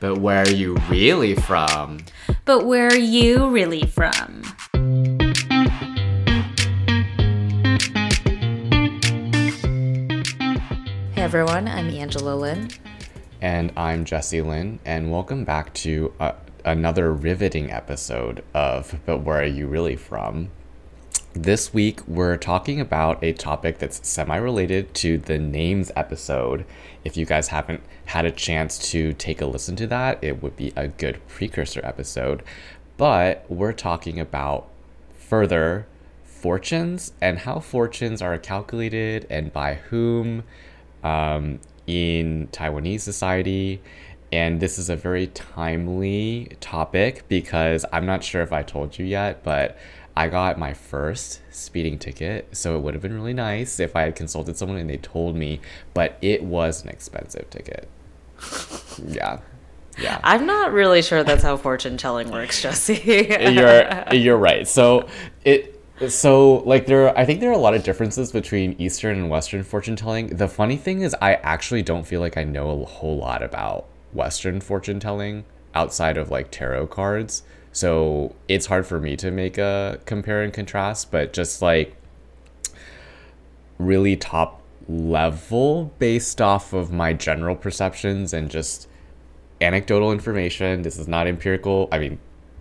But where are you really from? But where are you really from? Hey everyone, I'm Angela Lynn. And I'm Jesse Lynn, and welcome back to uh, another riveting episode of But Where Are You Really From? This week, we're talking about a topic that's semi related to the names episode. If you guys haven't had a chance to take a listen to that, it would be a good precursor episode. But we're talking about further fortunes and how fortunes are calculated and by whom um, in Taiwanese society. And this is a very timely topic because I'm not sure if I told you yet, but I got my first speeding ticket, so it would have been really nice if I had consulted someone and they told me, but it was an expensive ticket. yeah. Yeah. I'm not really sure that's how fortune telling works, Jesse. you're you're right. So it so like there are, I think there are a lot of differences between Eastern and Western fortune telling. The funny thing is I actually don't feel like I know a whole lot about Western fortune telling outside of like tarot cards. So it's hard for me to make a compare and contrast, but just like really top level based off of my general perceptions and just anecdotal information. This is not empirical. I mean,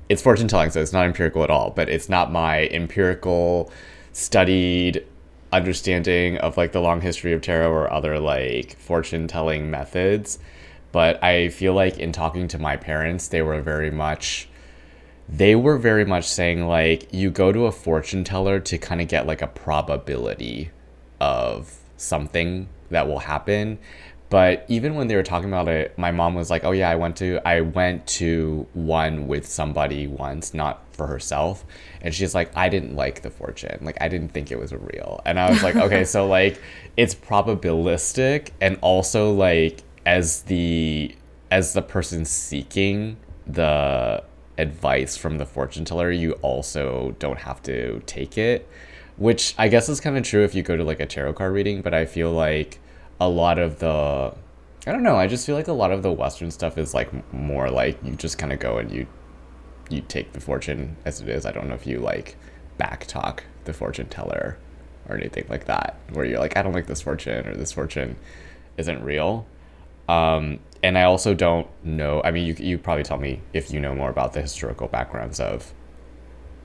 it's fortune telling, so it's not empirical at all, but it's not my empirical, studied understanding of like the long history of tarot or other like fortune telling methods. But I feel like in talking to my parents, they were very much they were very much saying like you go to a fortune teller to kind of get like a probability of something that will happen. But even when they were talking about it my mom was like oh yeah i went to i went to one with somebody once not for herself. And she's like i didn't like the fortune. Like i didn't think it was real. And i was like okay so like it's probabilistic and also like as the as the person seeking the advice from the fortune teller, you also don't have to take it, which I guess is kind of true if you go to like a tarot card reading, but I feel like a lot of the I don't know, I just feel like a lot of the western stuff is like more like you just kind of go and you you take the fortune as it is. I don't know if you like back talk the fortune teller or anything like that where you're like I don't like this fortune or this fortune isn't real. Um, and I also don't know. I mean, you you probably tell me if you know more about the historical backgrounds of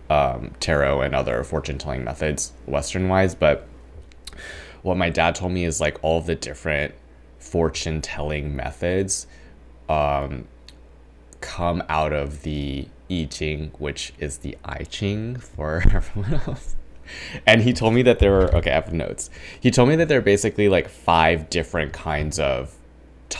um, tarot and other fortune telling methods, Western wise. But what my dad told me is like all the different fortune telling methods um, come out of the I Ching, which is the I Ching for everyone else. And he told me that there were okay. I have notes. He told me that there are basically like five different kinds of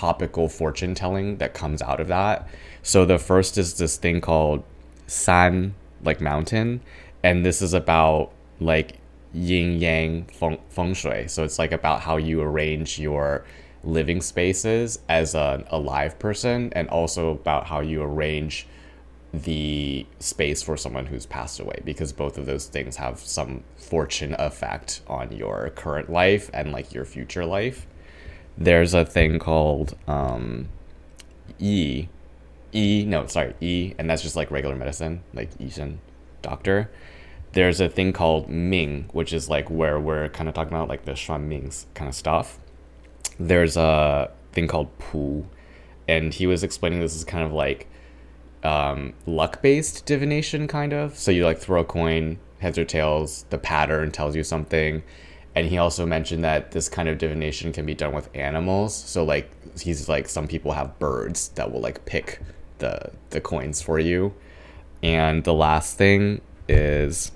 topical fortune telling that comes out of that. So the first is this thing called san, like mountain, and this is about like yin yang feng, feng shui. So it's like about how you arrange your living spaces as an alive person, and also about how you arrange the space for someone who's passed away because both of those things have some fortune effect on your current life and like your future life there's a thing called um, E, E, no, sorry, E, and that's just like regular medicine, like Yishen, doctor. There's a thing called Ming, which is like where we're kind of talking about like the Shuan Ming's kind of stuff. There's a thing called Pu, and he was explaining this is kind of like um, luck based divination, kind of. So you like throw a coin, heads or tails, the pattern tells you something and he also mentioned that this kind of divination can be done with animals. So like he's like some people have birds that will like pick the the coins for you. And the last thing is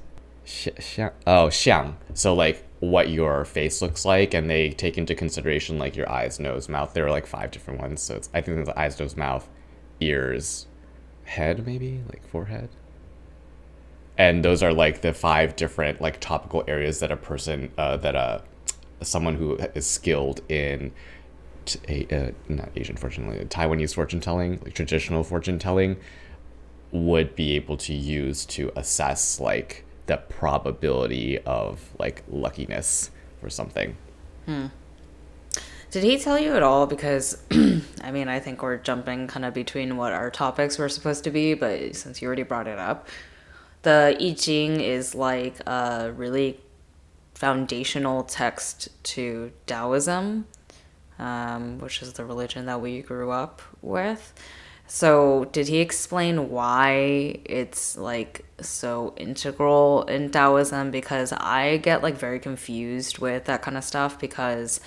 oh xiang so like what your face looks like and they take into consideration like your eyes nose mouth. There are like five different ones. So it's i think there's eyes nose mouth ears head maybe? Like forehead and those are like the five different like topical areas that a person uh, that uh someone who is skilled in t- uh, not Asian fortune Taiwanese fortune telling, like traditional fortune telling, would be able to use to assess like the probability of like luckiness for something. Hmm. Did he tell you at all? Because, I mean, I think we're jumping kind of between what our topics were supposed to be, but since you already brought it up, the I Ching is like a really foundational text to Taoism, um, which is the religion that we grew up with. So, did he explain why it's like so integral in Taoism? Because I get like very confused with that kind of stuff. Because,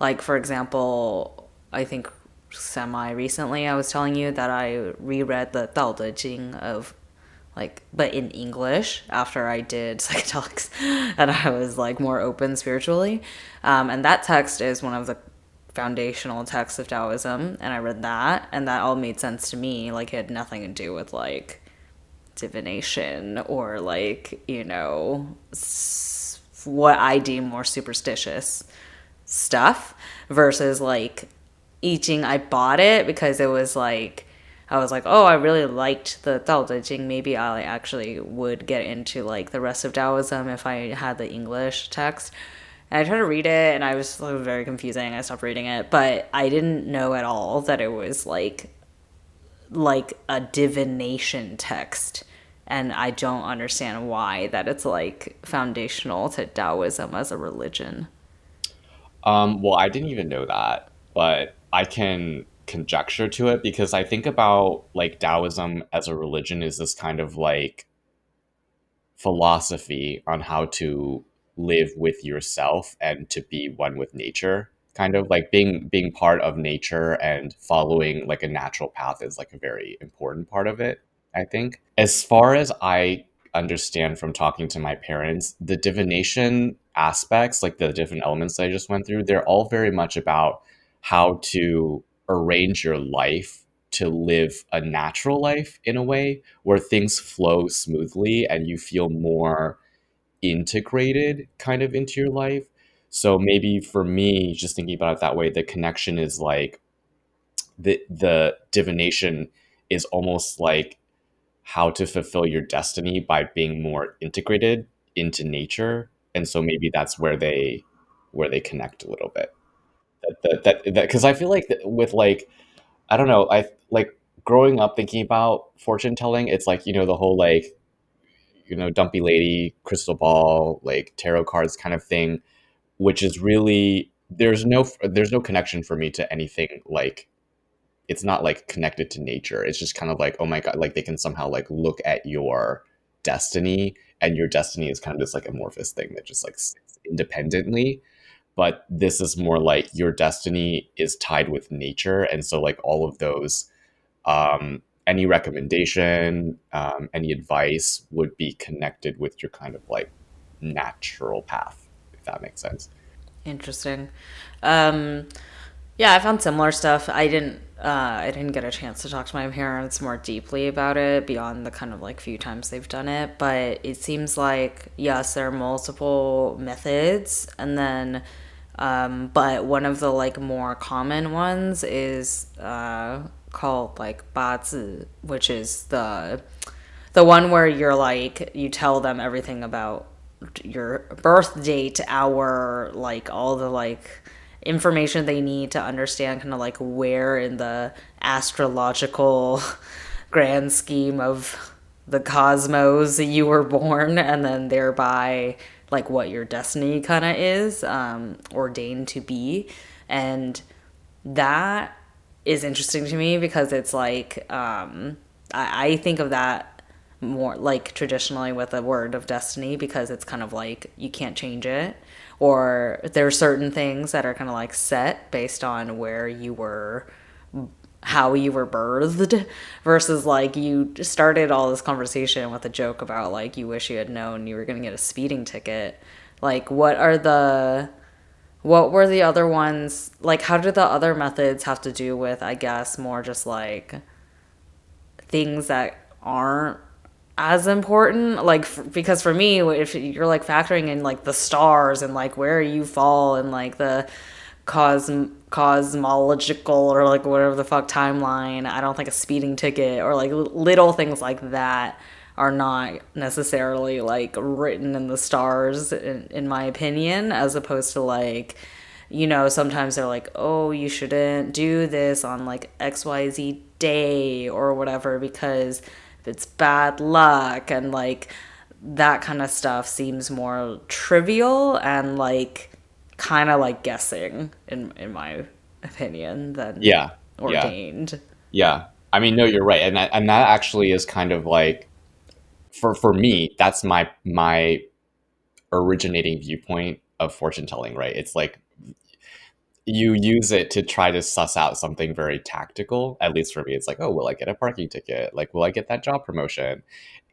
like, for example, I think semi recently I was telling you that I reread the Tao Te Ching of like, but in English after I did psychedelics and I was like more open spiritually. Um, and that text is one of the foundational texts of Taoism, and I read that, and that all made sense to me. Like, it had nothing to do with like divination or like, you know, s- what I deem more superstitious stuff versus like I Ching. I bought it because it was like, I was like, oh, I really liked the Tao Te Ching. Maybe I actually would get into like the rest of Taoism if I had the English text. And I tried to read it, and I was like, very confusing. I stopped reading it, but I didn't know at all that it was like like a divination text, and I don't understand why that it's like foundational to Taoism as a religion. Um, well, I didn't even know that, but I can conjecture to it because I think about like Taoism as a religion is this kind of like philosophy on how to live with yourself and to be one with nature kind of like being being part of nature and following like a natural path is like a very important part of it i think. As far as i understand from talking to my parents the divination aspects like the different elements that i just went through they're all very much about how to arrange your life to live a natural life in a way where things flow smoothly and you feel more integrated kind of into your life. So maybe for me, just thinking about it that way, the connection is like the the divination is almost like how to fulfill your destiny by being more integrated into nature. And so maybe that's where they where they connect a little bit. That that that because I feel like with like I don't know, I like growing up thinking about fortune telling, it's like, you know, the whole like you know, dumpy lady, crystal ball, like tarot cards kind of thing, which is really there's no there's no connection for me to anything like it's not like connected to nature. It's just kind of like, oh my god, like they can somehow like look at your destiny and your destiny is kind of this like amorphous thing that just like independently. But this is more like your destiny is tied with nature. And so like all of those um any recommendation, um, any advice would be connected with your kind of like natural path, if that makes sense. Interesting. Um, yeah, I found similar stuff. I didn't. Uh, I didn't get a chance to talk to my parents more deeply about it beyond the kind of like few times they've done it. But it seems like yes, there are multiple methods, and then, um, but one of the like more common ones is uh, called like Bazi, which is the the one where you're like you tell them everything about your birth date, hour, like all the like information they need to understand kind of like where in the astrological grand scheme of the cosmos you were born and then thereby like what your destiny kind of is um, ordained to be. And that is interesting to me because it's like um, I, I think of that more like traditionally with a word of destiny because it's kind of like you can't change it or there are certain things that are kind of like set based on where you were how you were birthed versus like you started all this conversation with a joke about like you wish you had known you were going to get a speeding ticket. Like what are the what were the other ones like how did the other methods have to do with i guess more just like things that aren't as important like f- because for me if you're like factoring in like the stars and like where you fall and like the cosm cosmological or like whatever the fuck timeline i don't think a speeding ticket or like little things like that are not necessarily like written in the stars in, in my opinion as opposed to like you know, sometimes they're like, oh, you shouldn't do this on like XYZ day or whatever because it's bad luck and like that kind of stuff seems more trivial and like kind of like guessing in in my opinion than yeah ordained. Yeah. yeah. I mean, no, you're right, and that, and that actually is kind of like for for me, that's my my originating viewpoint of fortune telling. Right? It's like you use it to try to suss out something very tactical. At least for me, it's like, oh, will I get a parking ticket? Like, will I get that job promotion?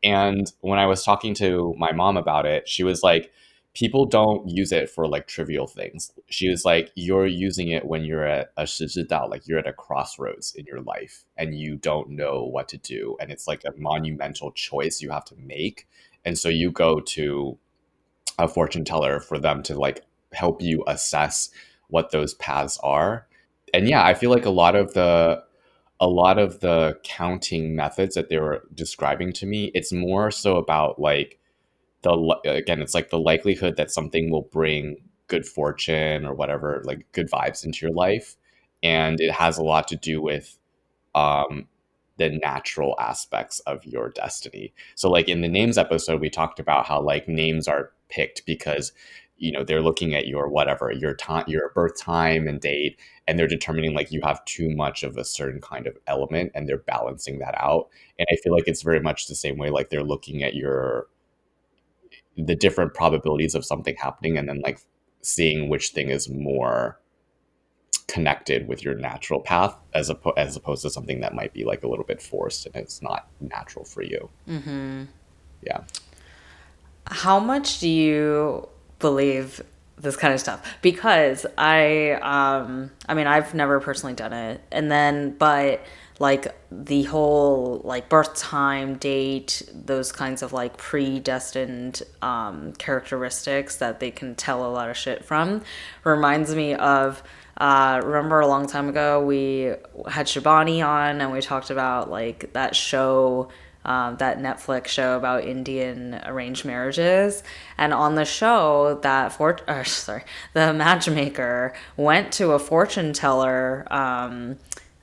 And when I was talking to my mom about it, she was like, people don't use it for like trivial things. She was like, you're using it when you're at a shizhidao, like you're at a crossroads in your life and you don't know what to do. And it's like a monumental choice you have to make. And so you go to a fortune teller for them to like help you assess what those paths are. And yeah, I feel like a lot of the a lot of the counting methods that they were describing to me, it's more so about like the again, it's like the likelihood that something will bring good fortune or whatever, like good vibes into your life, and it has a lot to do with um, the natural aspects of your destiny. So, like in the names episode, we talked about how like names are picked because you know they're looking at your whatever your time your birth time and date and they're determining like you have too much of a certain kind of element and they're balancing that out and i feel like it's very much the same way like they're looking at your the different probabilities of something happening and then like seeing which thing is more connected with your natural path as, oppo- as opposed to something that might be like a little bit forced and it's not natural for you. Mm-hmm. Yeah. How much do you believe this kind of stuff? Because I, um, I mean, I've never personally done it, and then, but like the whole like birth time date those kinds of like predestined um, characteristics that they can tell a lot of shit from reminds me of uh, remember a long time ago we had Shabani on and we talked about like that show um, that Netflix show about Indian arranged marriages. And on the show, that for uh, sorry, the matchmaker went to a fortune teller um,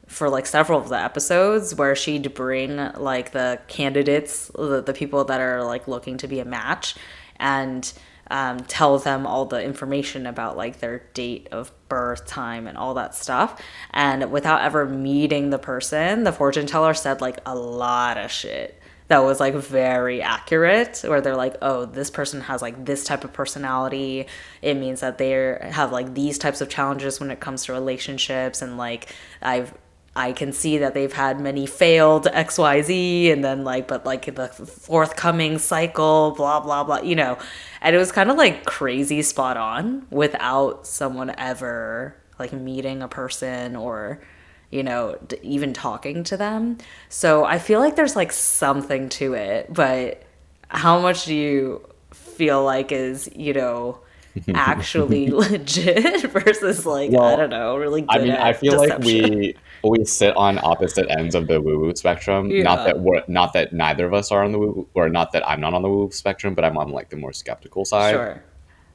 for like several of the episodes where she'd bring like the candidates, the, the people that are like looking to be a match, and um, tell them all the information about like their date of birth time and all that stuff. And without ever meeting the person, the fortune teller said like a lot of shit that was like very accurate where they're like oh this person has like this type of personality it means that they have like these types of challenges when it comes to relationships and like i've I can see that they've had many failed XYZ and then like but like the forthcoming cycle blah blah blah you know and it was kind of like crazy spot on without someone ever like meeting a person or you know even talking to them so I feel like there's like something to it but how much do you feel like is you know actually legit versus like well, I don't know, really good. I mean, I feel deception. like we we sit on opposite ends of the woo woo spectrum. Yeah. Not that we're not that neither of us are on the woo or not that I'm not on the woo spectrum, but I'm on like the more skeptical side. Sure.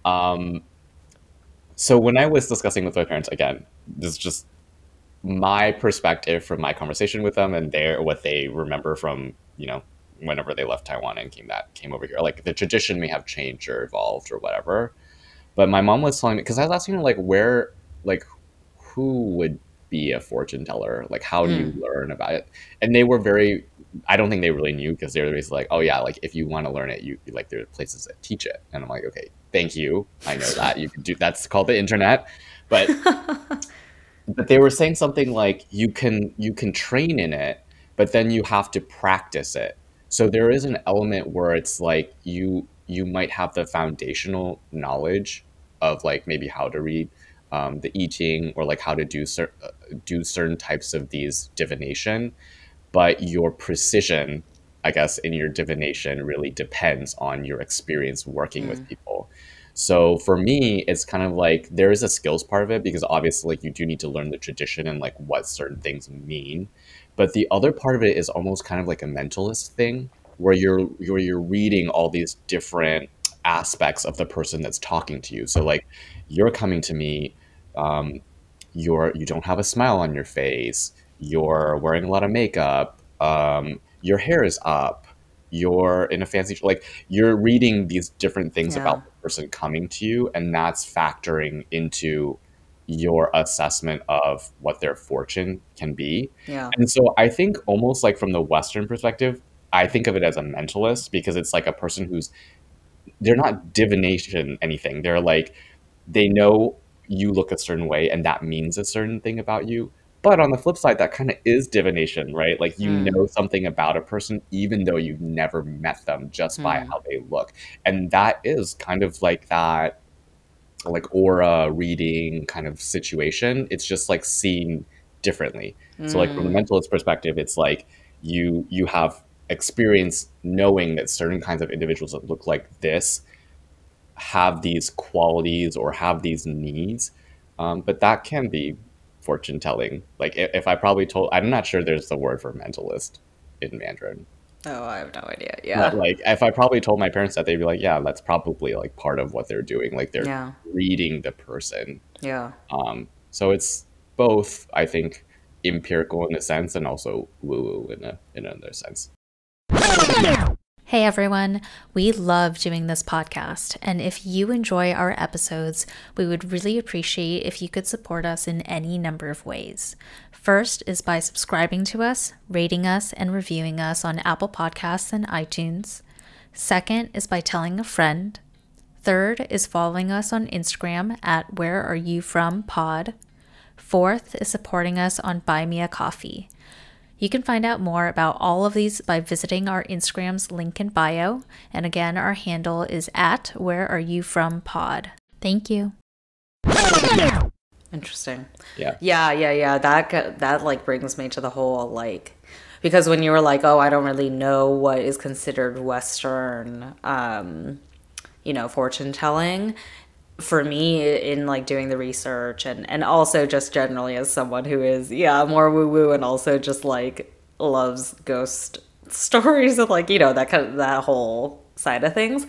Um so when I was discussing with my parents again, this is just my perspective from my conversation with them and their what they remember from, you know, whenever they left Taiwan and came that came over here. Like the tradition may have changed or evolved or whatever. But my mom was telling me because I was asking her like where like who would be a fortune teller? Like how do mm. you hmm. learn about it? And they were very I don't think they really knew because they were basically like, oh yeah, like if you want to learn it, you like there are places that teach it. And I'm like, okay, thank you. I know that you can do that's called the internet. But but they were saying something like you can you can train in it, but then you have to practice it. So there is an element where it's like you you might have the foundational knowledge of like maybe how to read um, the I Ching or like how to do cer- uh, do certain types of these divination, but your precision, I guess, in your divination really depends on your experience working mm. with people. So for me, it's kind of like there is a skills part of it because obviously like you do need to learn the tradition and like what certain things mean. But the other part of it is almost kind of like a mentalist thing where you're where you're reading all these different aspects of the person that's talking to you. So like you're coming to me um, you're you don't have a smile on your face, you're wearing a lot of makeup, um, your hair is up, you're in a fancy like you're reading these different things Yeah. about the person coming to you, and that's factoring into your assessment of what their fortune can be. Yeah. And so I think almost like from the Western perspective, I think of it as a mentalist because it's like a person who's they're not divination anything. They're like they know you look a certain way and that means a certain thing about you. But on the flip side, that kind of is divination, right? Like you Hmm. know something about a person even though you've never met them just by Hmm. how they look. And that is kind of like that like aura reading kind of situation. It's just like seen differently. So like from the Mm. mentalist perspective, it's like you you have experience knowing that certain kinds of individuals that look like this have these qualities or have these needs. Um, but that can be fortune telling. Like if, if I probably told, I'm not sure there's the word for mentalist in Mandarin. Oh, I have no idea. But Yeah. like if I probably told my parents that, they'd be like, yeah, that's probably like part of what they're doing. Like they're Yeah. reading the person. Yeah. Um, so it's both, I think, empirical in a sense and also woo woo in a in another sense. Hey everyone, we love doing this podcast, and if you enjoy our episodes, we would really appreciate if you could support us in any number of ways. First is by subscribing to us, rating us, and reviewing us on Apple Podcasts and iTunes. Second is by telling a friend. Third is following us on Instagram at Where Are You From Pod. Fourth is supporting us on Buy Me a Coffee. You can find out more about all of these by visiting our Instagram's link in bio. And again, our handle is at Where Are You From Pod. Thank you. Interesting. Yeah. Yeah, yeah, yeah. That that like brings me to the whole like because when you were like, "Oh, I don't really know what is considered western um you know, fortune telling." For me in like doing the research and and also just generally as someone who is yeah, more woo woo and also just like loves ghost stories and like, you know, that kind of that whole side of things.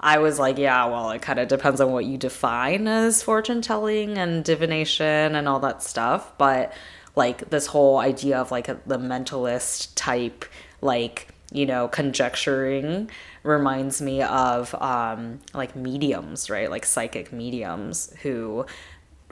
I was like, yeah, well, it kind of depends on what you define as fortune telling and divination and all that stuff. But like this whole idea of like a, the mentalist type, like, you know, conjecturing reminds me of um, like mediums, right? Like psychic mediums who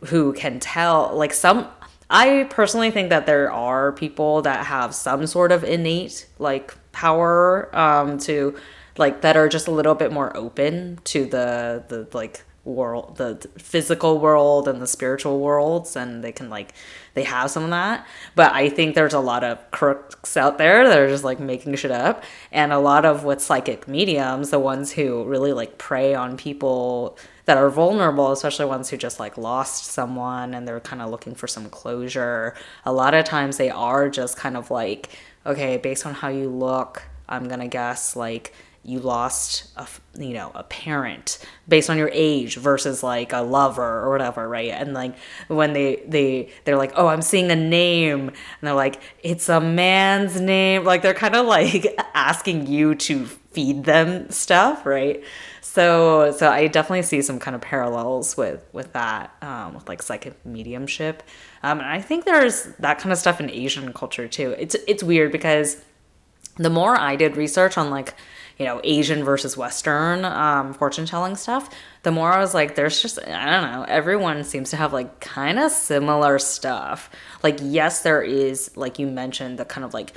who can tell like some I personally think that there are people that have some sort of innate like power um to like that are just a little bit more open to the the like world the physical world and the spiritual worlds and they can like they have some of that but i think there's a lot of crooks out there that are just like making shit up and a lot of with psychic mediums the ones who really like prey on people that are vulnerable especially ones who just like lost someone and they're kind of looking for some closure a lot of times they are just kind of like okay based on how you look i'm gonna guess like you lost a you know a parent based on your age versus like a lover or whatever right? And like when they they they're like oh i'm seeing a name. And they're like it's a man's name. Like they're kind of like asking you to feed them stuff right? So so i definitely see some kind of parallels with with that um with like psychic mediumship. Um and i think there's that kind of stuff in asian culture too. It's it's weird because the more I did research on like, you know, Asian versus Western um, fortune telling stuff, the more I was like, there's just, I don't know, everyone seems to have like kind of similar stuff. Like, yes, there is, like you mentioned, the kind of like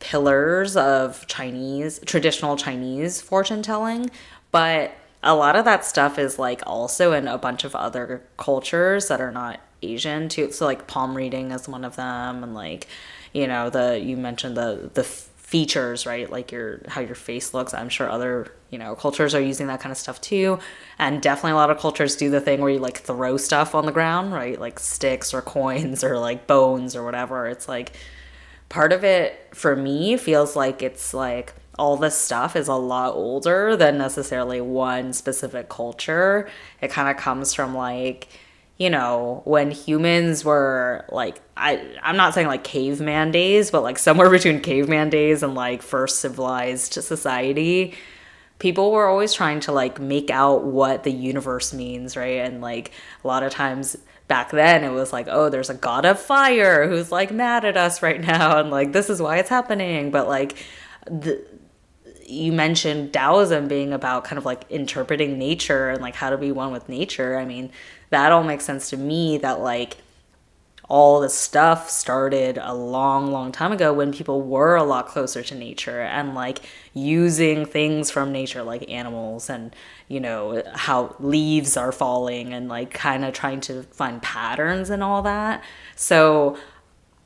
pillars of Chinese, traditional Chinese fortune telling, but a lot of that stuff is like also in a bunch of other cultures that are not Asian too. So like palm reading is one of them, and like you know the you mentioned the the features right? Like your how your face looks. I'm sure other you know cultures are using that kind of stuff too. And definitely a lot of cultures do the thing where you like throw stuff on the ground right? Like sticks or coins or like bones or whatever. It's like part of it for me feels like it's like all this stuff is a lot older than necessarily one specific culture. It kind of comes from like, you know, when humans were like I I'm not saying like caveman days, but like somewhere between caveman days and like first civilized society, people were always trying to like make out what the universe means, right? And like a lot of times back then it was like, oh, there's a god of fire who's like mad at us right now, and like this is why it's happening. But like, the, you mentioned Taoism being about kind of like interpreting nature and like how to be one with nature. I mean, that all makes sense to me that like all this stuff started a long, long time ago when people were a lot closer to nature and like using things from nature, like animals and, you know, how leaves are falling and like kind of trying to find patterns and all that. So,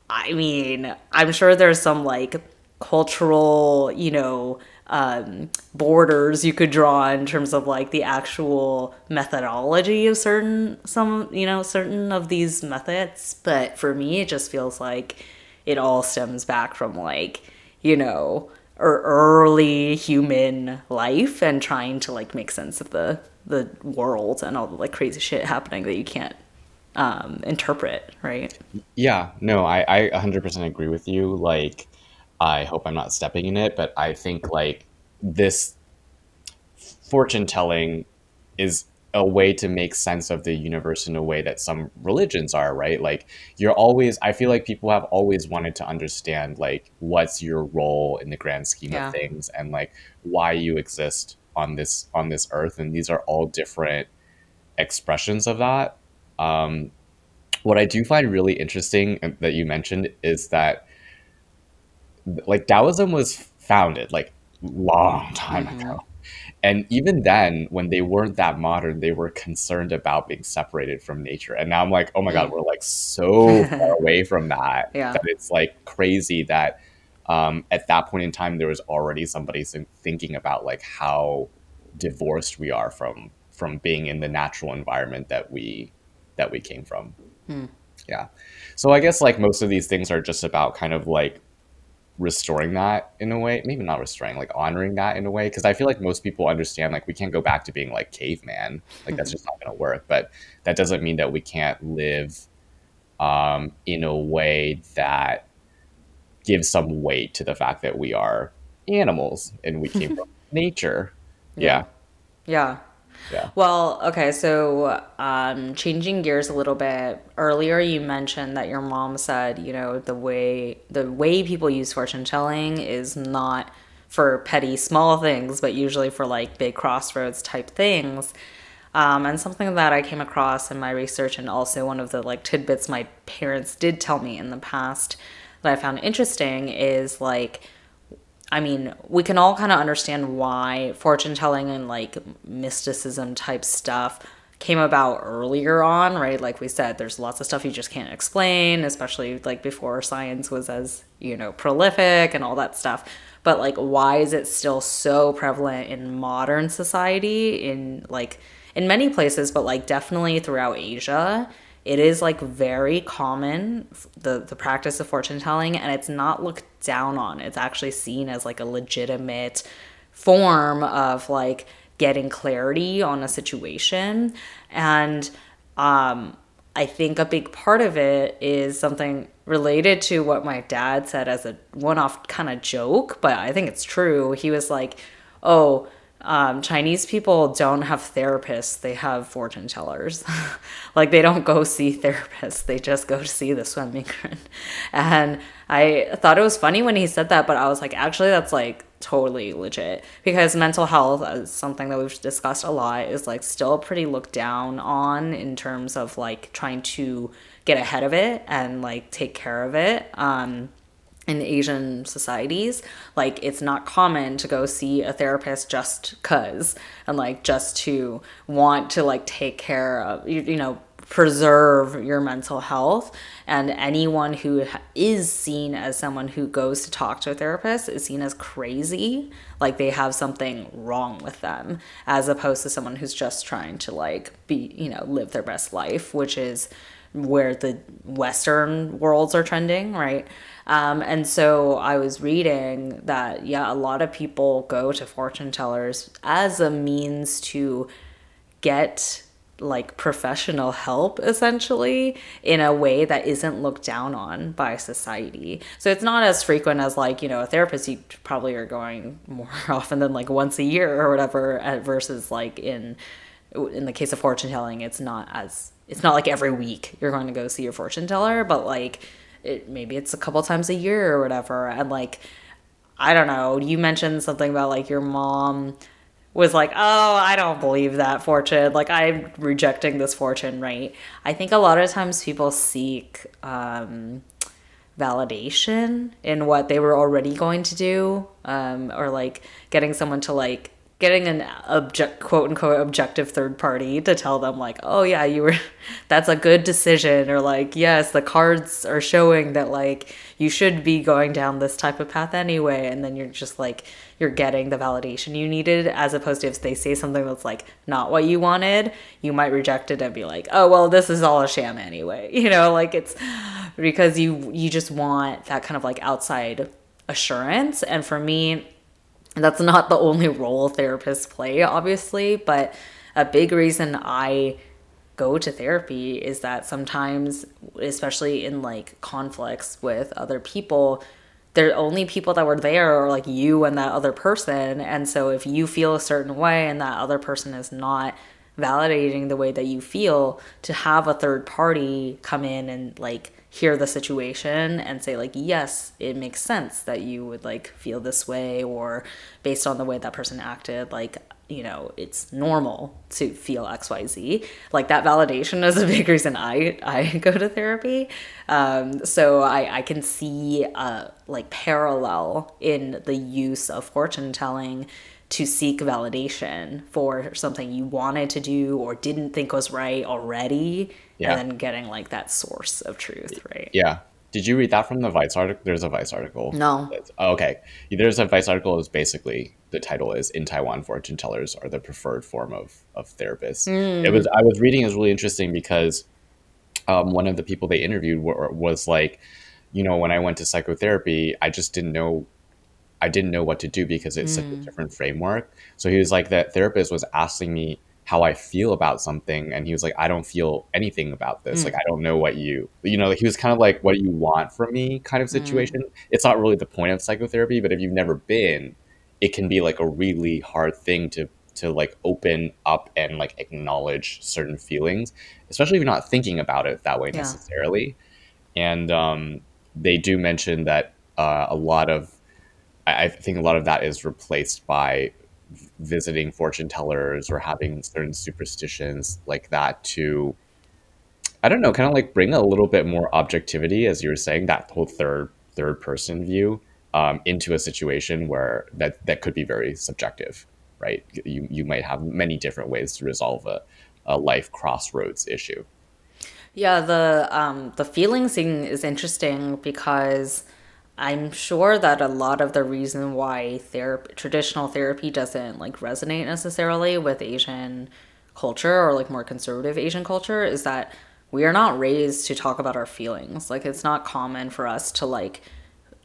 I mean, I'm sure there's some like cultural, you know, um, borders you could draw in terms of like the actual methodology of certain some you know certain of these methods. But for me it just feels like it all stems back from like you know early human life and trying to like make sense of the the world and all the like crazy shit happening that you can't um, interpret right? Yeah, no, I, I 100% agree with you. Like, I hope I'm not stepping in it, but I think like this fortune telling is a way to make sense of the universe in a way that some religions are, right? Like, you're always, I feel like people have always wanted to understand, like, what's your role in the grand scheme Yeah. of things and like why you exist on this on this earth and these are all different expressions of that um, what I do find really interesting uh, that you mentioned is that like Taoism was founded like long time mm-hmm. ago. And even then, when they weren't that modern, they were concerned about being separated from nature. And now I'm like, oh my God, mm. we're like so far away from that Yeah. that it's like crazy that um, at that point in time, there was already somebody thinking about like how divorced we are from from being in the natural environment that we that we came from. Hmm. Yeah. So I guess like most of these things are just about kind of like restoring that in a way, maybe not restoring, like honoring that in a way. Cause I feel like most people understand like we can't go back to being like caveman. Like that's just not gonna work. But that doesn't mean that we can't live um, in a way that gives some weight to the fact that we are animals and we came from nature. Yeah. yeah Yeah. Well, okay, so um, changing gears a little bit. Earlier, you mentioned that your mom said, you know, the way the way people use fortune telling is not for petty small things, but usually for like big crossroads type things. Um, and something that I came across in my research, and also one of the like tidbits my parents did tell me in the past that I found interesting is like I mean, we can all kind of understand why fortune telling and like mysticism type stuff came about earlier on, right? Like we said, there's lots of stuff you just can't explain, especially like before science was as, you know, prolific and all that stuff. But like, why is it still so prevalent in modern society in like, in many places, but like definitely throughout Asia? It is like very common the the practice of fortune telling and it's not looked down on it's actually seen as like a legitimate form of like getting clarity on a situation and um I think a big part of it is something related to what my dad said as a one off kind of joke, but I think it's true. He was like, Oh, um, Chinese people don't have therapists, they have fortune tellers. like they don't go see therapists, they just go to see the suan ming. and I thought it was funny when he said that, but I was like, actually, that's like totally legit because mental health is something that we've discussed a lot is like still pretty looked down on in terms of like trying to get ahead of it and like take care of it. Um, in Asian societies, like it's not common to go see a therapist just cuz and like just to want to like take care of you, you know preserve your mental health and anyone who is seen as someone who goes to talk to a therapist is seen as crazy like they have something wrong with them as opposed to someone who's just trying to like be you know live their best life which is where the Western worlds are trending, right? Um, and so I was reading that, yeah, a lot of people go to fortune tellers as a means to get like professional help essentially in a way that isn't looked down on by society. So it's not as frequent as like, you know, a therapist you probably are going more often than like once a year or whatever uh, versus like in in the case of fortune telling it's not as it's not like every week you're going to go see your fortune teller, but like it maybe it's a couple times a year or whatever. And like I don't know, you mentioned something about like your mom was like, "Oh, I don't believe that fortune. Like I'm rejecting this fortune, right?" I think a lot of times people seek um validation in what they were already going to do um, or like getting someone to like getting an object quote unquote objective third party to tell them like oh yeah you were that's a good decision or like yes the cards are showing that like you should be going down this type of path anyway and then you're just like you're getting the validation you needed as opposed to if they say something that's like not what you wanted you might reject it and be like oh well this is all a sham anyway you know like it's because you you just want that kind of like outside assurance. And for me that's not the only role therapists play, obviously, but a big reason I go to therapy is that sometimes, especially in like conflicts with other people, the only people that were there are like you and that other person. And so if you feel a certain way and that other person is not validating the way that you feel, to have a third party come in and like hear the situation and say like yes it makes sense that you would like feel this way or based on the way that person acted like you know it's normal to feel xyz like that validation is a big reason i i go to therapy. Um, so i i can see uh like parallel in the use of fortune telling to seek validation for something you wanted to do or didn't think was right already yeah. and then getting like that source of truth right yeah did you read that from the vice article there's a vice article no oh, okay there's a vice article is basically the title is in taiwan fortune tellers are the preferred form of of therapists mm. it was i was reading is really interesting because um, one of the people they interviewed were, was like you know when i went to psychotherapy i just didn't know I didn't know what to do because it's mm. such a mm. different framework. So he was like, that therapist was asking me how I feel about something. And he was like, I don't feel anything about this. Mm. Like, I don't know what you, you know, he was kind of like, what do you want from me kind of mm. situation. Mm. It's not really the point of psychotherapy, but if you've never been, it can be like a really hard thing to, to like open up and like acknowledge certain feelings, especially if you're not thinking about it that way yeah. necessarily. And um, they do mention that uh, a lot of I, think a lot of that is replaced by visiting fortune tellers or having certain superstitions like that to I don't know, kind of like bring a little bit more objectivity, as you were saying, that whole third third person view um, into a situation where that that could be very subjective, right? You you might have many different ways to resolve a, a life crossroads issue. Yeah, the um, the feeling thing is interesting because I'm sure that a lot of the reason why therapy, traditional therapy doesn't like resonate necessarily with Asian culture or like more conservative Asian culture is that we are not raised to talk about our feelings. Like it's not common for us to like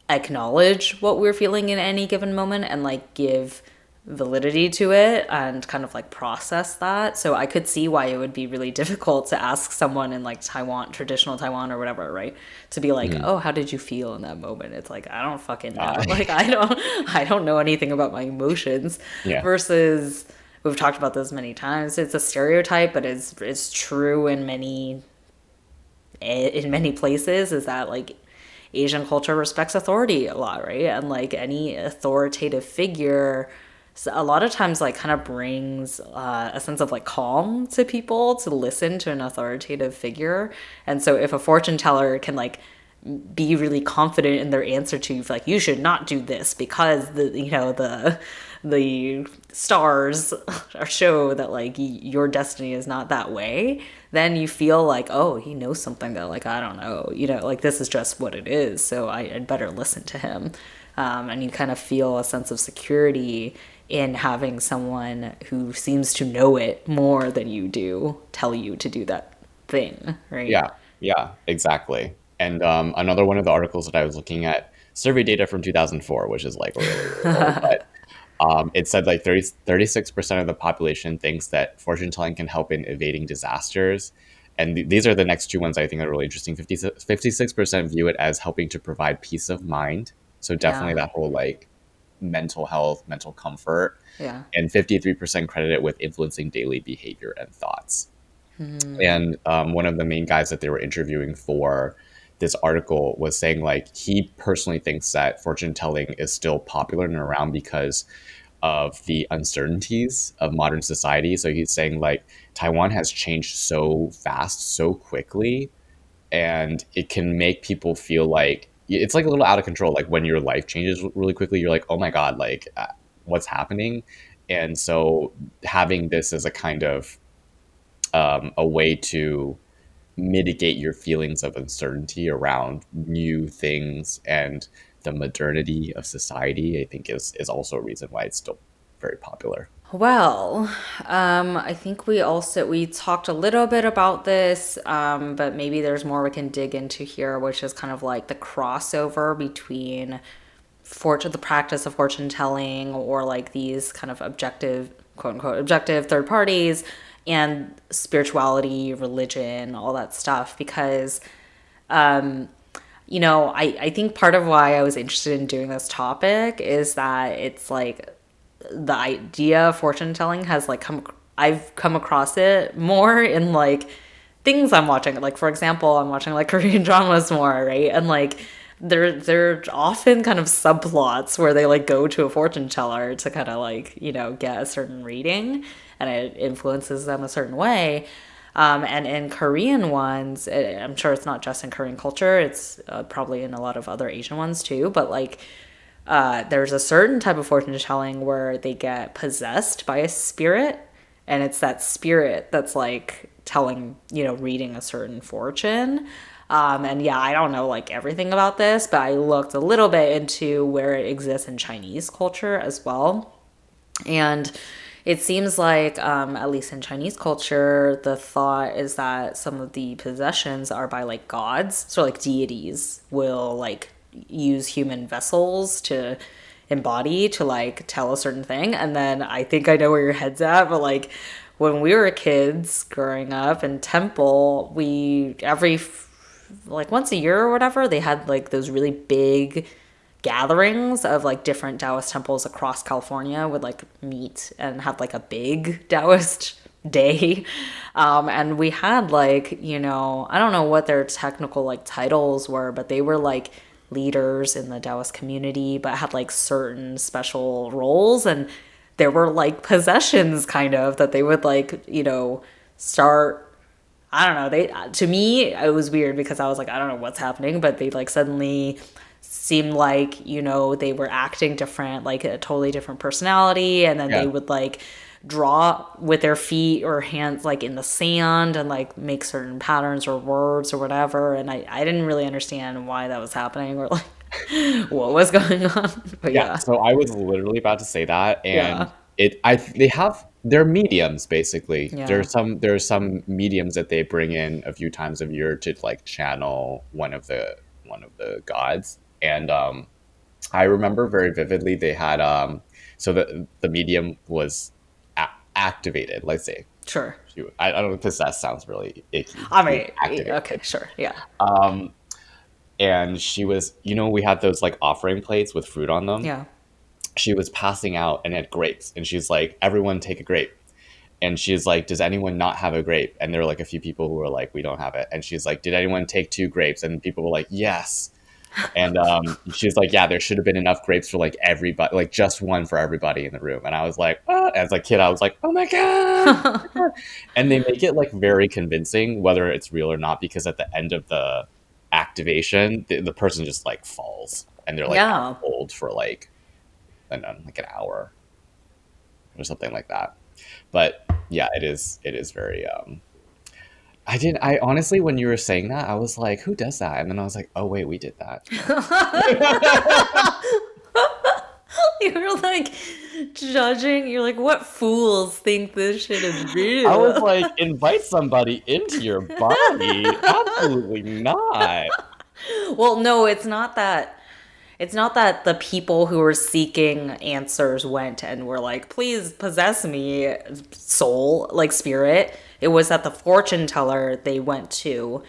acknowledge what we're feeling in any given moment and like give validity to it and kind of like process that. So I could see why it would be really difficult to ask someone in like Taiwan, traditional Taiwan or whatever, right? To be like, mm. "Oh, how did you feel in that moment?" It's like, I don't fucking know. Uh, like I don't I don't know anything about my emotions. Yeah. Versus we've talked about this many times. It's a stereotype, but it's it's true in many in many places is that like Asian culture respects authority a lot, right? And like any authoritative figure so a lot of times like kind of brings uh, a sense of like calm to people to listen to an authoritative figure. And so if a fortune teller can like be really confident in their answer to you like you should not do this because the you know the the stars show that like your destiny is not that way then you feel like oh he knows something that like i don't know you know like this is just what it is so I, would better listen to him. Um, and you kind of feel a sense of security in having someone who seems to know it more than you do tell you to do that thing, right? Yeah, yeah, exactly. And um, another one of the articles that I was looking at, survey data from 2004, which is like really, really old, but um, it said like 30, 36% of the population thinks that fortune telling can help in evading disasters. And th- these are the next two ones I think are really interesting. 50, 56% view it as helping to provide peace of mind. So definitely yeah. that whole like mental health, mental comfort. Yeah. And 53% credit it with influencing daily behavior and thoughts. And um, one of the main guys that they were interviewing for this article was saying like he personally thinks that fortune telling is still popular and around because of the uncertainties of modern society. So he's saying like Taiwan has changed so fast, so quickly, and it can make people feel like it's like a little out of control. Like when your life changes really quickly, you're like, oh my god, like uh, what's happening? And so having this as a kind of um, a way to mitigate your feelings of uncertainty around new things and the modernity of society, I think is is also a reason why it's still very popular. Well, um, I think we also we talked a little bit about this, um, but maybe there's more we can dig into here, which is kind of like the crossover between fortune, the practice of fortune telling, or like these kind of objective, quote unquote, objective third parties, and spirituality, religion, all that stuff. Because, um, you know, I I think part of why I was interested in doing this topic is that it's like the idea of fortune telling has like come I've come across it more in like things I'm watching. Like for example, I'm watching like Korean dramas more, right? And like there are often kind of subplots where they like go to a fortune teller to kind of like, you know, get a certain reading and it influences them a certain way. Um, and in Korean ones, it, I'm sure it's not just in Korean culture, it's uh, probably in a lot of other Asian ones too, but like uh, there's a certain type of fortune telling where they get possessed by a spirit, and it's that spirit that's like telling, you know, reading a certain fortune. Um, and yeah, I don't know like everything about this, but I looked a little bit into where it exists in Chinese culture as well. And it seems like, um, at least in Chinese culture, the thought is that some of the possessions are by like gods, so like deities will like use human vessels to embody to like tell a certain thing. And then I think I know where your head's at, but like when we were kids growing up in temple, we every like once a year or whatever, they had like those really big gatherings of like different Taoist temples across California would like meet and have like a big Taoist day. Um, and we had like, you know, I don't know what their technical like titles were, but they were like leaders in the Taoist community, but had like certain special roles. And there were like possessions kind of that they would like, you know, start. I don't know. They to me it was weird because I was like, I don't know what's happening, but they like suddenly seemed like you know they were acting different, like a totally different personality, and then yeah. they would like draw with their feet or hands like in the sand and like make certain patterns or words or whatever and i, I didn't really understand why that was happening or like what was going on but yeah, yeah, so i was literally about to say that and yeah. it i they have they're mediums basically yeah. there's some there's some mediums that they bring in a few times a year to like channel one of the one of the gods and um i remember very vividly they had um so the the medium was activated, let's say. Sure. She, I, I don't know if possessed sounds really icky. I mean, activated. okay, sure, yeah. Um, and she was, you know, we had those like offering plates with fruit on them. Yeah. She was passing out and had grapes, and she's like, "Everyone take a grape." And she's like, "Does anyone not have a grape?" And there were like a few people who were like, "We don't have it." And she's like, "Did anyone take two grapes?" And people were like, "Yes." And um, she's like, "Yeah, there should have been enough grapes for like everybody, like just one for everybody in the room." And I was like, oh. as a kid, I was like, "Oh my god!" and they make it like very convincing, whether it's real or not, because at the end of the activation, the, the person just like falls, and they're like yeah. hold for like, I don't know, like an hour or something like that. But yeah, it is it is very um, I didn't. I honestly, when you were saying that, I was like, "Who does that?" And then I was like, "Oh wait, we did that." you were like judging. You're like, "What fools think this shit is real?" I was like, "Invite somebody into your body." Absolutely not. Well, no, it's not that. It's not that the people who were seeking answers went and were like, "Please possess me, soul, like spirit." It was that the fortune teller they went to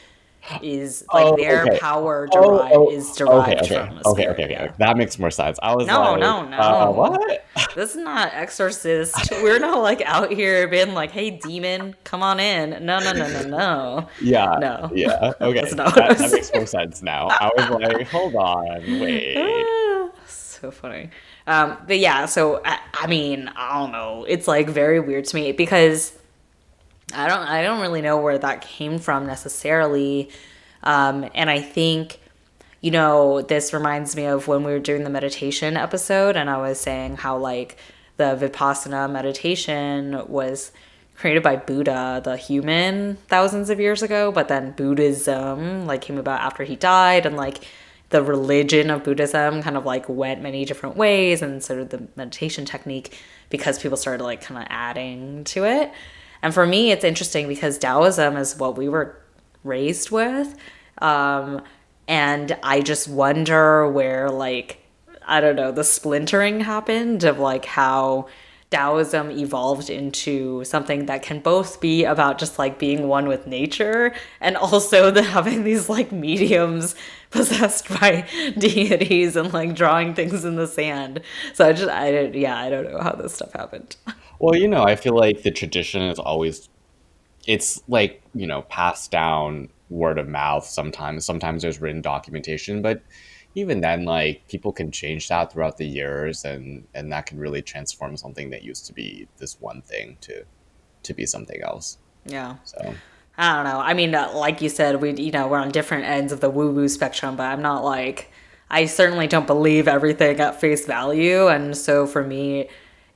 is like Oh, their okay. power Oh, oh, is derived okay, okay, from okay, okay, okay. That makes more sense. I was No, like, no, no. uh, what? This is not Exorcist. We're not like out here being like, "Hey, demon, come on in." No, no, no, no, no. Yeah, No. yeah. Okay, That's not what I that, that makes more sense now. I was like, hold on, wait. Ah, so funny. Um, but yeah, so I, I mean, I don't know. It's like very weird to me because I don't I don't really know where that came from necessarily. Um, and I think you know, this reminds me of when we were doing the meditation episode and I was saying how like the Vipassana meditation was created by Buddha, the human, thousands of years ago, but then Buddhism like came about after he died and like the religion of Buddhism kind of like went many different ways and sort of the meditation technique because people started like kind of adding to it. And for me, it's interesting because Taoism is what we were raised with. Um, and I just wonder where, like, I don't know, the splintering happened of like how Taoism evolved into something that can both be about just like being one with nature and also the having these like mediums possessed by deities and like drawing things in the sand. So I just, I don't, yeah, I don't know how this stuff happened. Well, you know, I feel like the tradition is always, it's like, you know, passed down word of mouth sometimes. Sometimes there's written documentation, but even then, like, people can change that throughout the years and, and that can really transform something that used to be this one thing to, to be something else. Yeah. So, I don't know. I mean, uh, like you said, we you know we're on different ends of the woo woo spectrum, but I'm not like I certainly don't believe everything at face value, and so for me,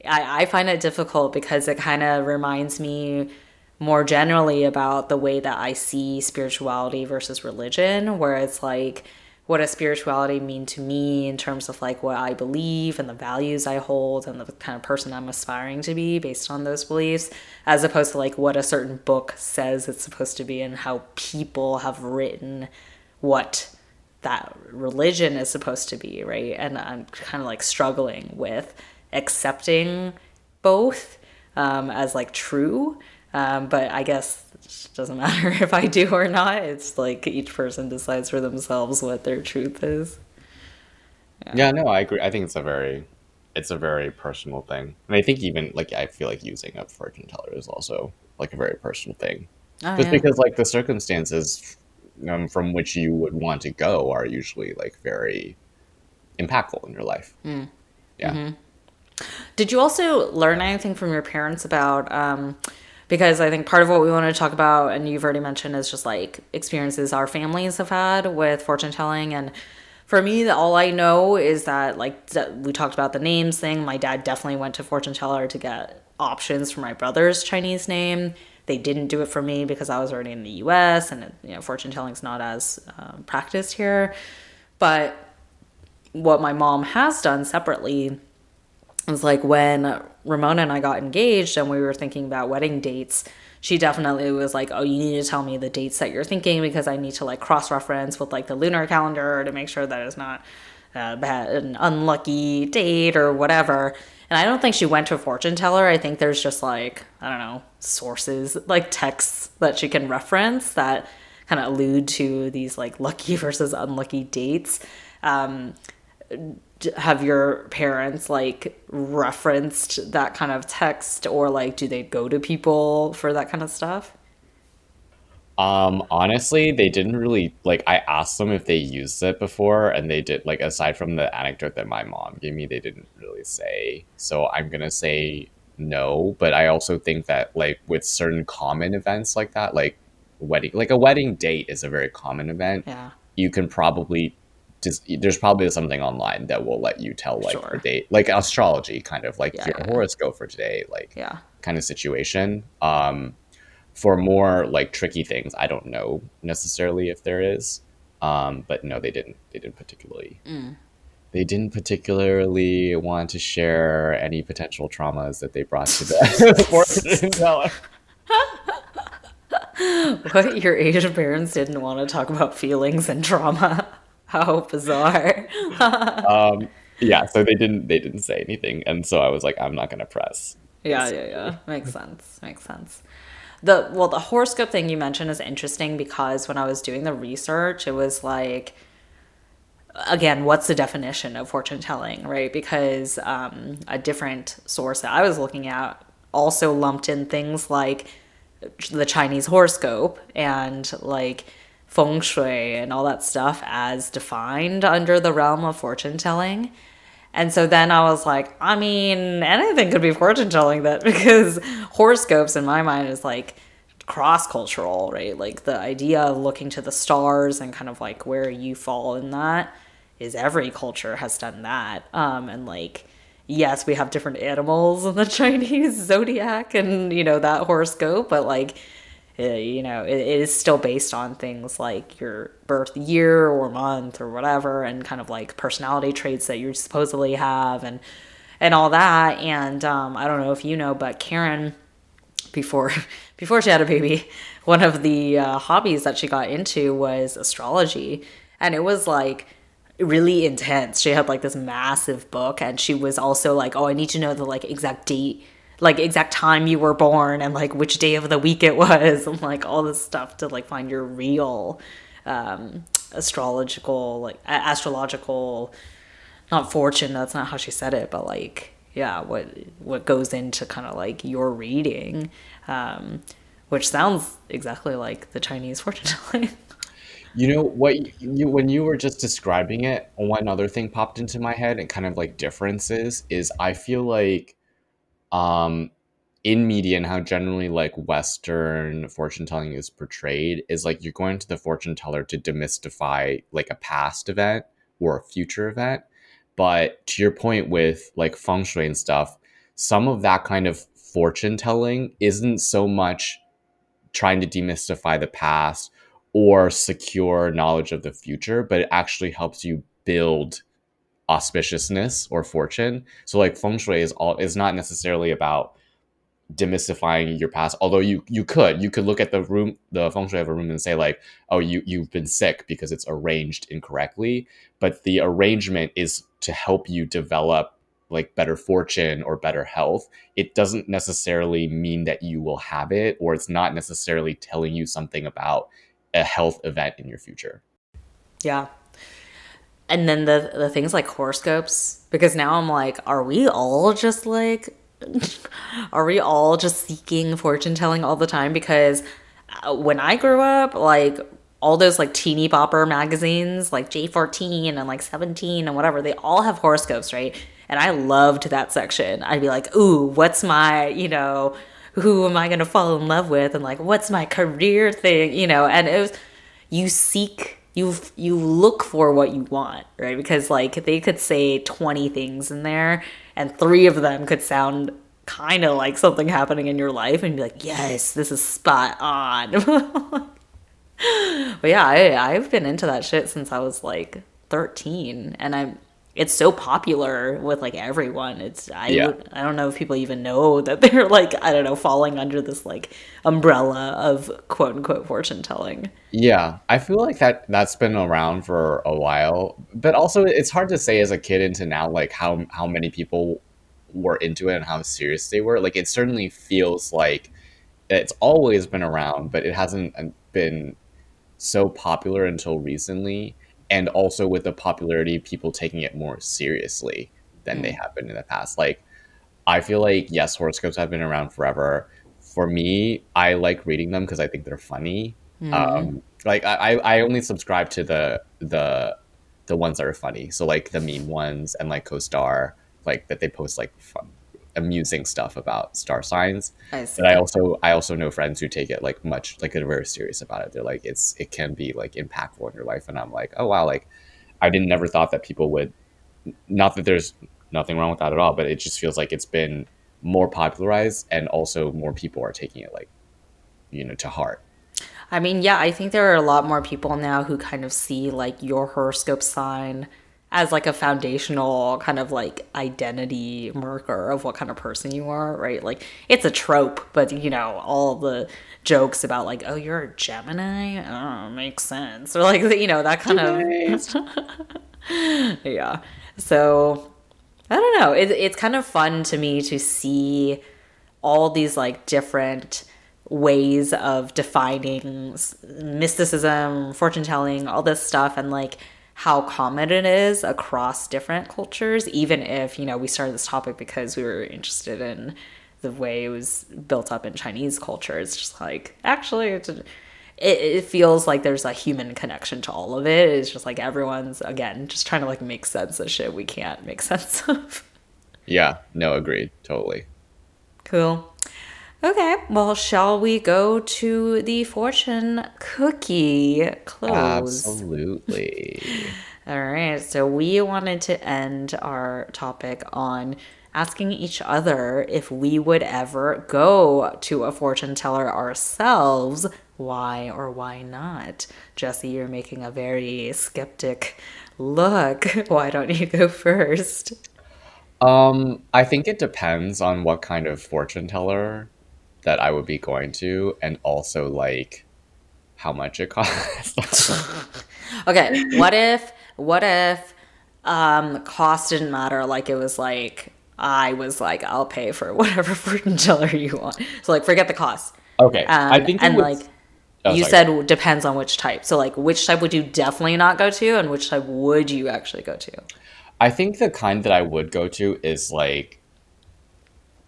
I, I find it difficult because it kind of reminds me more generally about the way that I see spirituality versus religion, where it's like what does spirituality mean to me in terms of like what I believe and the values I hold and the kind of person I'm aspiring to be based on those beliefs, as opposed to like what a certain book says it's supposed to be and how people have written what that religion is supposed to be, right? And I'm kind of like struggling with accepting both um, as like true. Um, but I guess it doesn't matter if I do or not. It's like each person decides for themselves what their truth is. yeah, no, I agree. I think it's a very, it's a very personal thing. And I think even, like, I feel like using a fortune teller is also, like, a very personal thing. Oh, just yeah. because like the circumstances um, from which you would want to go are usually like very impactful in your life Hmm. yeah Mm-hmm. Did you also learn anything from your parents about? Um, because I think part of what we want to talk about, and you've already mentioned, is just like experiences our families have had with fortune telling. And for me, all I know is that, like, we talked about the names thing. My dad definitely went to fortune teller to get options for my brother's Chinese name. They didn't do it for me because I was already in the U.S. and you know fortune telling's not as um, practiced here. But what my mom has done separately was like when Ramona and I got engaged and we were thinking about wedding dates, she definitely was like, "Oh, you need to tell me the dates that you're thinking because I need to like cross reference with like the lunar calendar to make sure that it's not uh, bad, an unlucky date or whatever." And I don't think she went to a fortune teller. I think there's just like I don't know sources like texts that she can reference that kind of allude to these like lucky versus unlucky dates. Um, have your parents like referenced that kind of text or like do they go to people for that kind of stuff? Um honestly they didn't really like i asked them if they used it before and they did like aside from the anecdote that my mom gave me they didn't really say. So i'm gonna say no but i also think that like with certain common events like that like wedding like a wedding date is a very common event. Yeah. You can probably just there's probably something online that will let you tell like Sure. the date like astrology kind of like Yeah, your yeah, horoscope for today like yeah kind of situation um for more like tricky things i don't know necessarily if there is um but no they didn't they didn't particularly Mm. they didn't particularly want to share any potential traumas that they brought to the fortune teller. what your asian parents didn't want to talk about feelings and trauma how bizarre. Um yeah so they didn't they didn't say anything and so i was like i'm not gonna press. Yeah yeah yeah. Makes sense makes sense. The well the horoscope thing you mentioned is interesting because when I was doing the research, it was like again, what's the definition of fortune telling, right? Because um, a different source that I was looking at also lumped in things like the Chinese horoscope and like feng shui and all that stuff as defined under the realm of fortune telling. And so then I was like, I mean, anything could be fortune telling that because horoscopes in my mind is like cross cultural, right? Like the idea of looking to the stars and kind of like where you fall in that is every culture has done that. Um, and like, yes, we have different animals in the Chinese zodiac and, you know, that horoscope, but like, you know, it, it is still based on things like your birth year or month or whatever, and kind of like personality traits that you supposedly have and and all that. And um, I don't know if you know, but Karen, before before she had a baby, one of the uh, hobbies that she got into was astrology, and it was like really intense. She had like this massive book and she was also like, "Oh, I need to know the like exact date, like exact time you were born and like which day of the week it was and like all this stuff to like find your real um astrological like astrological not fortune, that's not how she said it, but like yeah, what what goes into kind of like your reading. Um which sounds exactly like the Chinese fortune telling. You know what you when you were just describing it, one other thing popped into my head and kind of like differences is I feel like um in media and how generally like Western fortune telling is portrayed is like you're going to the fortune teller to demystify like a past event or a future event. But to your point with like feng shui and stuff, some of that kind of fortune telling isn't so much trying to demystify the past or secure knowledge of the future, but it actually helps you build auspiciousness or fortune. So like feng shui is all is not necessarily about demystifying your past although you you could you could look at the room the feng shui of a room and say like oh you you've been sick because it's arranged incorrectly but the arrangement is to help you develop like better fortune or better health it doesn't necessarily mean that you will have it or it's not necessarily telling you something about a health event in your future Yeah. And then the the things like horoscopes because now I'm like are we all just like are we all just seeking fortune telling all the time because uh, when I grew up like all those like teeny bopper magazines like J14 and like 17 and whatever they all have horoscopes, right? And I loved that section. I'd be like, "Ooh, what's my, you know, who am I going to fall in love with and like what's my career thing, you know?" And it was you seek you you look for what you want right? Because like they could say 20 things in there and three of them could sound kind of like something happening in your life and be like yes this is spot on. But yeah I, i've been into that shit since i was like 13 and i'm it's so popular with like everyone. It's i Yeah. i don't know if people even know that they're like i don't know falling under this like umbrella of quote unquote fortune telling. Yeah, I feel like that that's been around for a while, but also it's hard to say as a kid into now like how how many people were into it and how serious they were. Like it certainly feels like it's always been around, but it hasn't uh, been so popular until recently, and also with the popularity, people taking it more seriously than they have been in the past. Like I feel like yes, horoscopes have been around forever. For me, I like reading them because I think they're funny. Um, like I, I I only subscribe to the the the ones that are funny. So like the meme ones and like CoStar, like that they post like fun, amusing stuff about star signs. I see. But I also I also know friends who take it like much like they're very serious about it. They're like it's it can be like impactful in your life, and I'm like oh wow like I didn't never thought that people would. Not that there's nothing wrong with that at all, but it just feels like it's been more popularized, and also more people are taking it like you know to heart. I mean, yeah, I think there are a lot more people now who kind of see like your horoscope sign as like a foundational kind of like identity marker of what kind of person you are, right? Like it's a trope, but you know, all the jokes about like, oh, you're a Gemini? Oh, makes sense. Or like, you know, that kind of yeah. So I don't know. It, it's kind of fun to me to see all these like different ways of defining mysticism, fortune telling, all this stuff, and like how common it is across different cultures, even if, you know, we started this topic because we were interested in the way it was built up in Chinese culture. It's just like, actually, it, it feels like there's a human connection to all of it. It's just like everyone's, again, just trying to like make sense of shit we can't make sense of. Yeah, no, agreed. Totally. Cool. Okay, well, shall we go to the fortune cookie close? Absolutely. All right, so we wanted to end our topic on asking each other if we would ever go to a fortune teller ourselves. Why or why not? Jesse, you're making a very skeptic look. Why don't you go first? Um, I think it depends on what kind of fortune teller that I would be going to, and also like how much it costs. Okay, what if what if um cost didn't matter like it was like I was like I'll pay for whatever fortune teller you want. So like forget the cost. okay, Um, I think and would- like Oh, you sorry. said depends on which type. So like which type would you definitely not go to and which type would you actually go to? I think the kind that I would go to is like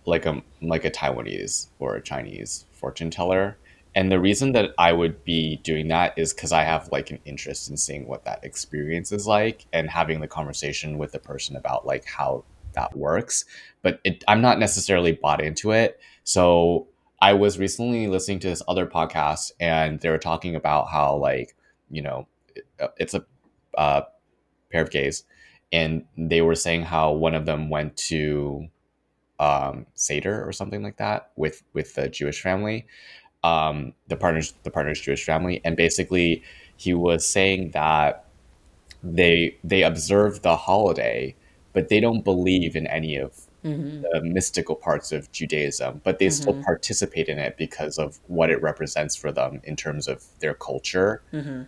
like a like a Taiwanese or a Chinese fortune teller. And the reason that I would be doing that is because I have like an interest in seeing what that experience is like and having the conversation with the person about like how that works. But it, I'm not necessarily bought into it. So I was recently listening to this other podcast and they were talking about how like, you know, it's a uh, pair of gays and they were saying how one of them went to um, Seder or something like that with with the Jewish family, um, the partners the partner's Jewish family, and basically he was saying that they they observe the holiday, but they don't believe in any of the mystical parts of Judaism, but they still participate in it because of what it represents for them in terms of their culture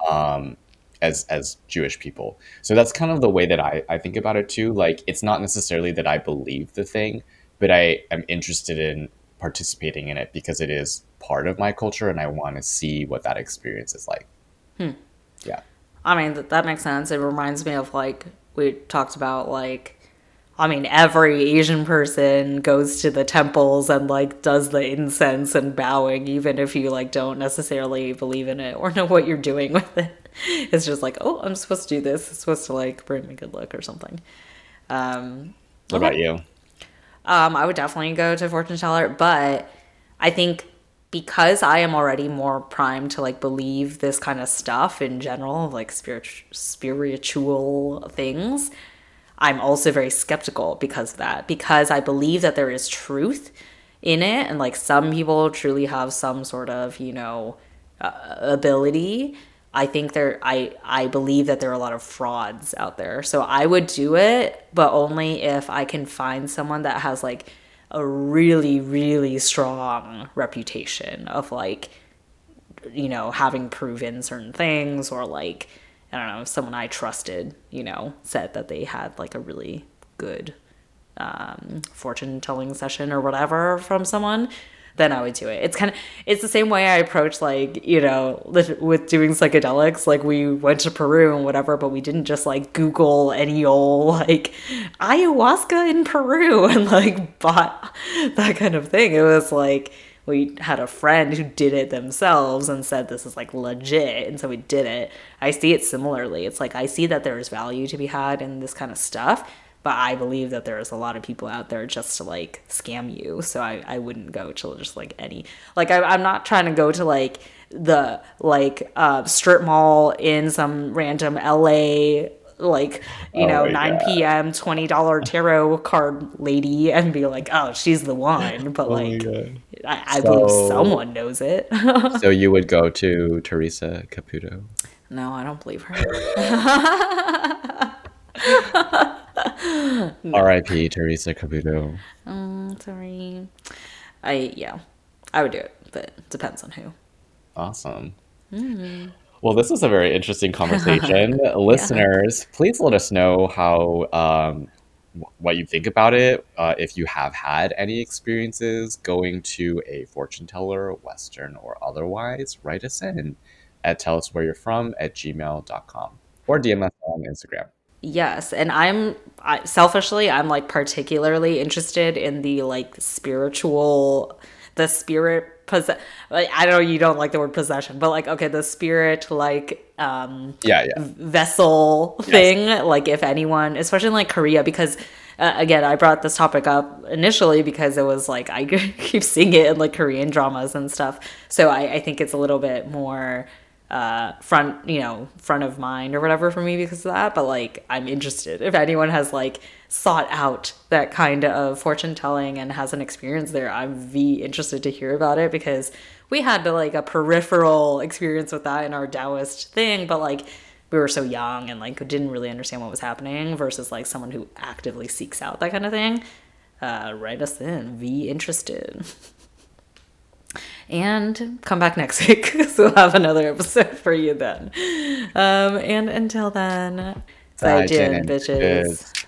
um, as as Jewish people. So that's kind of the way that I, I think about it too. Like it's not necessarily that I believe the thing, but I am interested in participating in it because it is part of my culture and I want to see what that experience is like. Yeah. I mean, that, that makes sense. It reminds me of like we talked about like I mean, every Asian person goes to the temples and like does the incense and bowing, even if you like don't necessarily believe in it or know what you're doing with it. It's just like, oh, I'm supposed to do this. It's supposed to like bring me good luck or something. Um, What about you? Um, I would definitely go to fortune teller, but I think because I am already more primed to like believe this kind of stuff in general, like spirit spiritual things, I'm also very skeptical because of that. Because I believe that there is truth in it, and like some people truly have some sort of you know uh, ability. I think there I I believe that there are a lot of frauds out there. So I would do it, but only if I can find someone that has like a really really strong reputation of like you know having proven certain things or like I don't know, someone I trusted, you know, said that they had like a really good um, fortune telling session or whatever from someone, then I would do it. It's kind of it's the same way I approach like you know with doing psychedelics. Like we went to Peru and whatever, but we didn't just like Google any old like ayahuasca in Peru and like bought that kind of thing. It was like we had a friend who did it themselves and said this is like legit and so we did it i see it similarly it's like i see that there's value to be had in this kind of stuff but i believe that there's a lot of people out there just to like scam you so i, I wouldn't go to just like any like I, i'm not trying to go to like the like uh strip mall in some random la like you Oh know 9 God. p.m $20 tarot card lady and be like oh she's the one but like I, I believe someone knows it. So you would go to Teresa Caputo? no, I don't believe her. R.I.P. Teresa Caputo. Mm, sorry. I yeah, I would do it, but it depends on who. Awesome. Well, this was a very interesting conversation. Listeners, please let us know how um, what you think about it. Uh, if you have had any experiences going to a fortune teller, Western or otherwise, write us in at tell us where you're from at gmail.com or DM us on Instagram. Yes, and I'm I, selfishly I'm like particularly interested in the like spiritual the spirit possess like, I don't know you don't like the word possession, but like okay, the spirit like um Yeah, yeah. vessel thing like if anyone especially in like korea because uh, again i brought this topic up initially because it was like i keep seeing it in like korean dramas and stuff so i, I think it's a little bit more uh, front you know front of mind or whatever for me because of that but like i'm interested if anyone has like sought out that kind of fortune telling and has an experience there i'm v interested to hear about it because we had like a peripheral experience with that in our Taoist thing, but like we were so young and like didn't really understand what was happening versus like someone who actively seeks out that kind of thing. Uh, write us in, v interested. And come back next week because we'll have another episode for you then. Um, and until then, 再见, bitches.